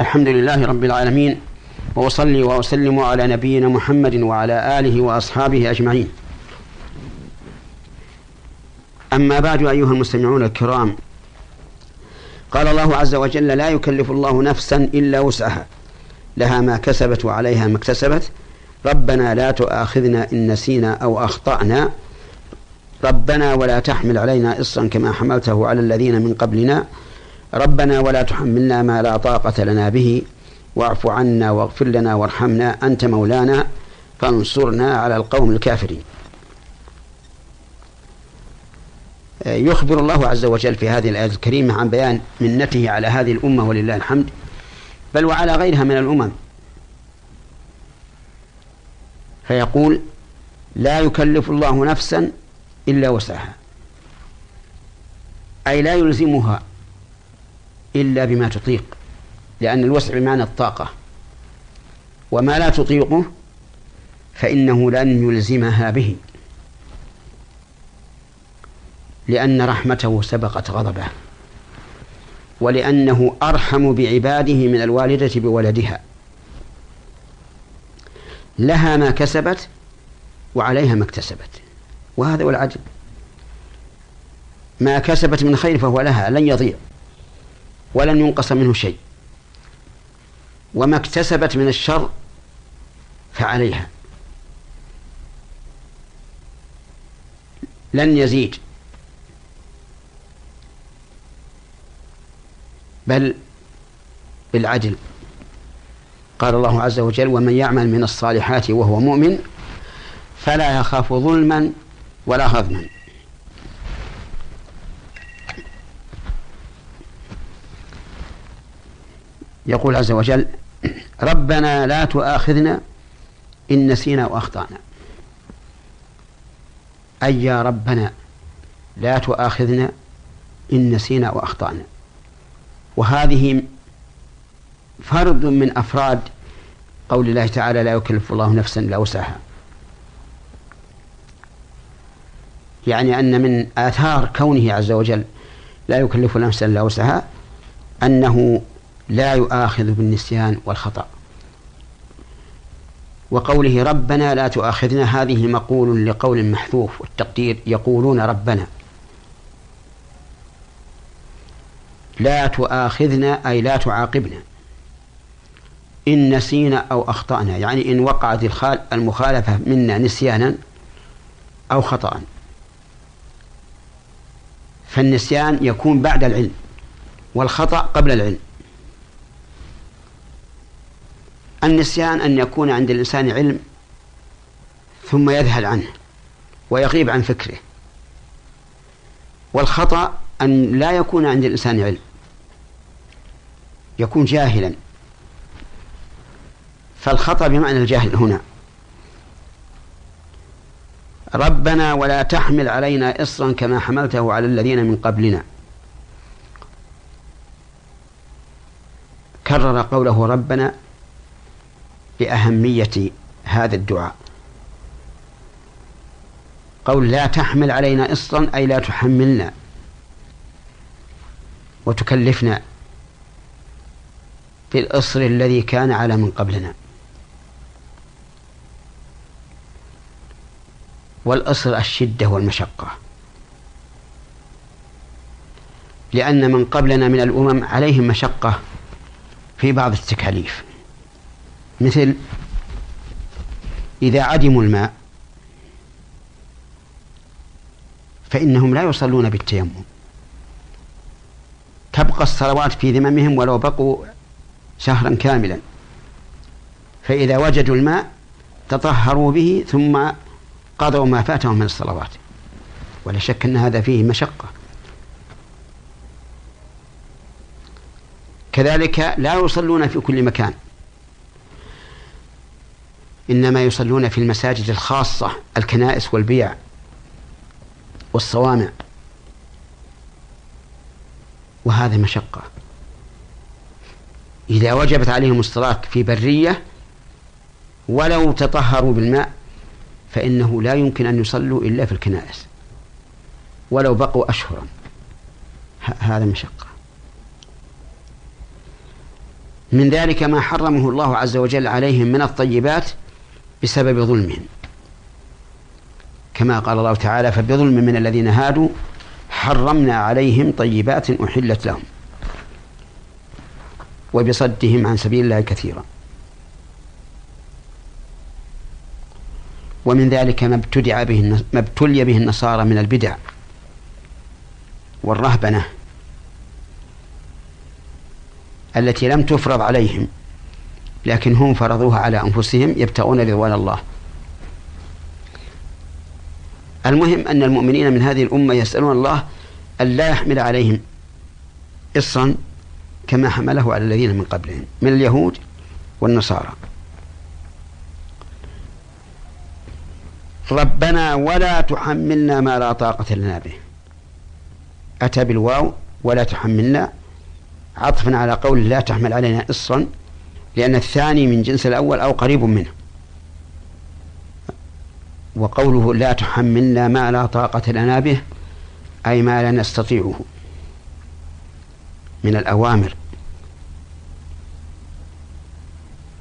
الحمد لله رب العالمين وأصلي وأسلم على نبينا محمد وعلى آله وأصحابه أجمعين. أما بعد أيها المستمعون الكرام قال الله عز وجل لا يكلف الله نفسا إلا وسعها لها ما كسبت وعليها ما اكتسبت. ربنا لا تؤاخذنا إن نسينا أو أخطأنا. ربنا ولا تحمل علينا إصرا كما حملته على الذين من قبلنا. ربنا ولا تحملنا ما لا طاقة لنا به واعف عنا واغفر لنا وارحمنا أنت مولانا فانصرنا على القوم الكافرين. يخبر الله عز وجل في هذه الآية الكريمة عن بيان منته على هذه الأمة ولله الحمد بل وعلى غيرها من الأمم. فيقول لا يكلف الله نفسا إلا وسعها. أي لا يلزمها إلا بما تطيق لأن الوسع بمعنى الطاقة وما لا تطيقه فإنه لن يلزمها به لأن رحمته سبقت غضبه ولأنه أرحم بعباده من الوالدة بولدها لها ما كسبت وعليها ما اكتسبت وهذا هو العدل ما كسبت من خير فهو لها لن يضيع. ولن ينقص منه شيء. وما اكتسبت من الشر فعليها. لن يزيد. بل بالعدل. قال الله عز وجل ومن يعمل من الصالحات وهو مؤمن فلا يخاف ظلما ولا هضما. يقول عز وجل ربنا لا تؤاخذنا إن نسينا وأخطأنا أي يا ربنا لا تؤاخذنا إن نسينا وأخطأنا وهذه فرد من أفراد قول الله تعالى لا يكلف الله نفسا إلا وسعها. يعني أن من آثار كونه عز وجل لا يكلف نفسا إلا وسعها أنه لا يؤاخذ بالنسيان والخطأ. وقوله ربنا لا تؤاخذنا هذه مقول لقول محذوف والتقدير يقولون ربنا. لا تؤاخذنا أي لا تعاقبنا. إن نسينا أو أخطأنا يعني إن وقعت المخالفة منا نسيانا أو خطأ فالنسيان يكون بعد العلم والخطأ قبل العلم. النسيان أن يكون عند الإنسان علم ثم يذهل عنه ويغيب عن فكره. والخطأ أن لا يكون عند الإنسان علم يكون جاهلا. فالخطأ بمعنى الجاهل هنا. ربنا ولا تحمل علينا إصرا كما حملته على الذين من قبلنا. كرر قوله ربنا لأهمية هذا الدعاء. قول لا تحمل علينا إصرا أي لا تحملنا. وتكلفنا بالإصر الذي كان على من قبلنا. والإصر الشدة والمشقة. لأن من قبلنا من الأمم عليهم مشقة في بعض التكاليف. مثل إذا عدموا الماء فإنهم لا يصلون بالتيمم. تبقى الصلوات في ذممهم ولو بقوا شهرا كاملا. فإذا وجدوا الماء تطهروا به ثم قضوا ما فاتهم من الصلوات. ولا شك أن هذا فيه مشقة. كذلك لا يصلون في كل مكان. إنما يصلون في المساجد الخاصة الكنائس والبيع والصوامع. وهذا مشقة. إذا وجبت عليهم الصلاة في برية ولو تطهروا بالماء فإنه لا يمكن أن يصلوا إلا في الكنائس. ولو بقوا أشهرا. هذا مشقة. من ذلك ما حرمه الله عز وجل عليهم من الطيبات بسبب ظلمهم كما قال الله تعالى فبظلم من الذين هادوا حرمنا عليهم طيبات أحلت لهم وبصدهم عن سبيل الله كثيرا. ومن ذلك ما ابتدع به ما ابتلي به النصارى من البدع والرهبنة التي لم تفرض عليهم. لكن هم فرضوها على أنفسهم يبتغون رضوان الله. المهم أن المؤمنين من هذه الأمة يسألون الله أن لا يحمل عليهم إصرا كما حمله على الذين من قبلهم من اليهود والنصارى. ربنا ولا تحملنا ما لا طاقة لنا به. أتى بالواو؟ ولا تحملنا. عطفا على قول لا تحمل علينا إصرا لأن الثاني من جنس الأول أو قريب منه. وقوله لا تحملنا ما لا طاقة لنا به أي ما لا نستطيعه. من الأوامر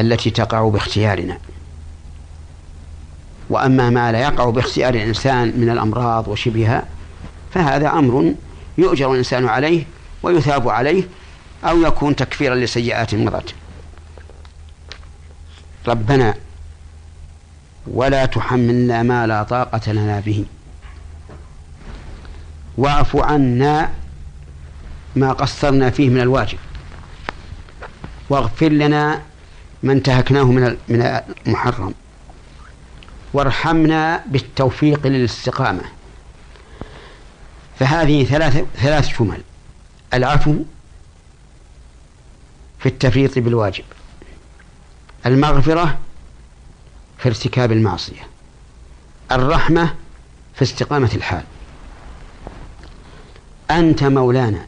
التي تقع باختيارنا. وأما ما لا يقع باختيار الإنسان من الأمراض وشبهها فهذا أمر يؤجر الإنسان عليه ويثاب عليه أو يكون تكفيرا لسيئات مضت ربنا ولا تحملنا ما لا طاقة لنا به. واعف عنا ما قصرنا فيه من الواجب. واغفر لنا ما انتهكناه من من المحرم. وارحمنا بالتوفيق للاستقامة. فهذه ثلاث ثلاث شمل. العفو في التفريط بالواجب. المغفرة في ارتكاب المعصية الرحمة في استقامة الحال. أنت مولانا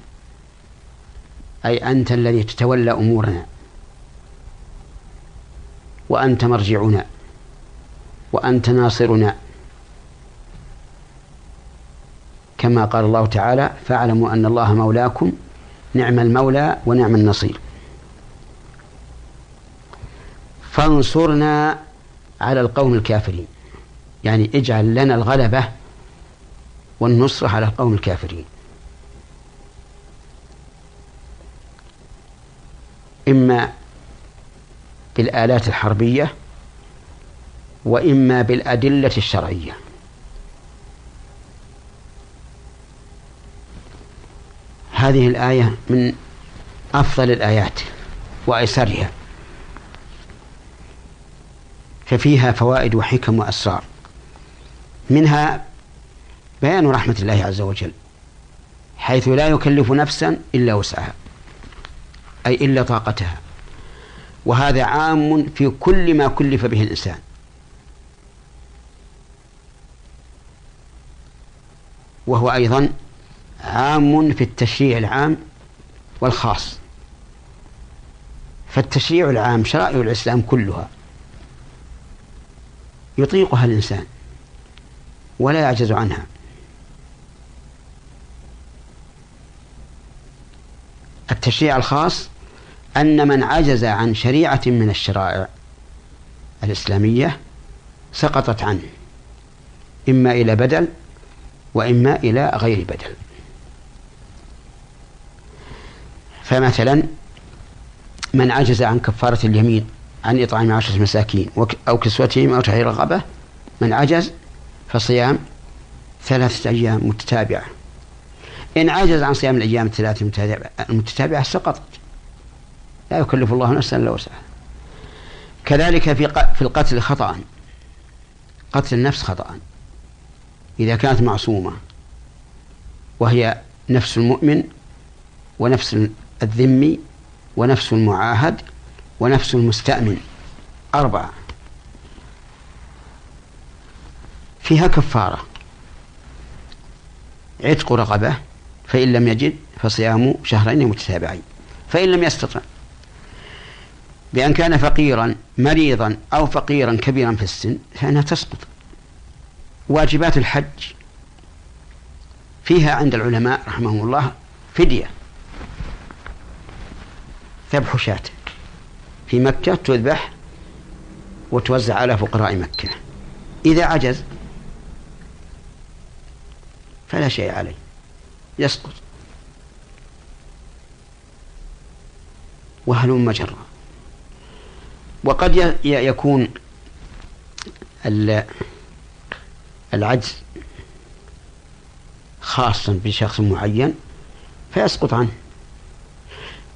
أي أنت الذي تتولى أمورنا وأنت مرجعنا وأنت ناصرنا. كما قال الله تعالى فاعلموا أن الله مولاكم نعم المولى ونعم النصير. فانصرنا على القوم الكافرين. يعني اجعل لنا الغلبة والنصرة على القوم الكافرين. إما بالآلات الحربية وإما بالأدلة الشرعية. هذه الآية من أفضل الآيات وأيسرها. ففيها فوائد وحكم وأسرار. منها بيان رحمة الله عز وجل حيث لا يكلف نفسا إلا وسعها أي إلا طاقتها. وهذا عام في كل ما كلف به الإنسان. وهو أيضا عام في التشريع العام والخاص. فالتشريع العام شرائع الإسلام كلها يطيقها الإنسان ولا يعجز عنها. التشريع الخاص أن من عجز عن شريعة من الشرائع الإسلامية سقطت عنه إما إلى بدل وإما إلى غير بدل. فمثلا من عجز عن كفارة اليمين عن إطعام عشرة مساكين أو كسوتهم أو تحرير رغبة من عجز فصيام ثلاثة أيام متتابعة. إن عجز عن صيام الأيام الثلاثة المتتابعة سقطت. لا يكلف الله نفسا إلا وسعها. كذلك في في القتل خطأ قتل النفس خطأ إذا كانت معصومة وهي نفس المؤمن ونفس الذمي ونفس المعاهد ونفس المستأمن. أربعة. فيها كفارة. عتق رقبة فإن لم يجد فصيام شهرين متتابعين. فإن لم يستطع. بأن كان فقيرا مريضا أو فقيرا كبيرا في السن فإنها تسقط. واجبات الحج. فيها عند العلماء رحمهم الله فدية. ذبح شاة. في مكة تذبح وتوزع على فقراء مكة. إذا عجز فلا شيء عليه يسقط. وهلم جرا وقد يكون العجز خاصا بشخص معين فيسقط عنه.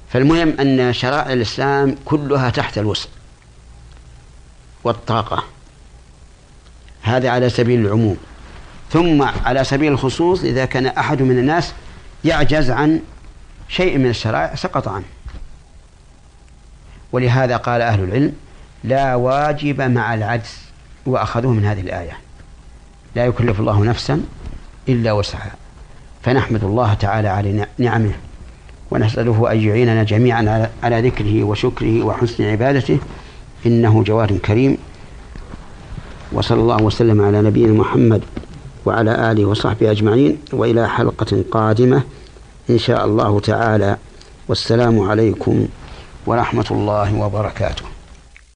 فالمهم أن شرائع الإسلام كلها تحت الوسع والطاقة. هذا على سبيل العموم. ثم على سبيل الخصوص إذا كان أحد من الناس يعجز عن شيء من الشرائع سقط عنه. ولهذا قال أهل العلم لا واجب مع العجز وأخذوه من هذه الآية. لا يكلف الله نفسا إلا وسعها. فنحمد الله تعالى على نعمه. ونسأله أن يعيننا جميعا على ذكره وشكره وحسن عبادته. إنه جواد كريم. وصلى الله وسلم على نبينا محمد وعلى آله وصحبه أجمعين وإلى حلقة قادمة إن شاء الله تعالى. والسلام عليكم ورحمة الله وبركاته.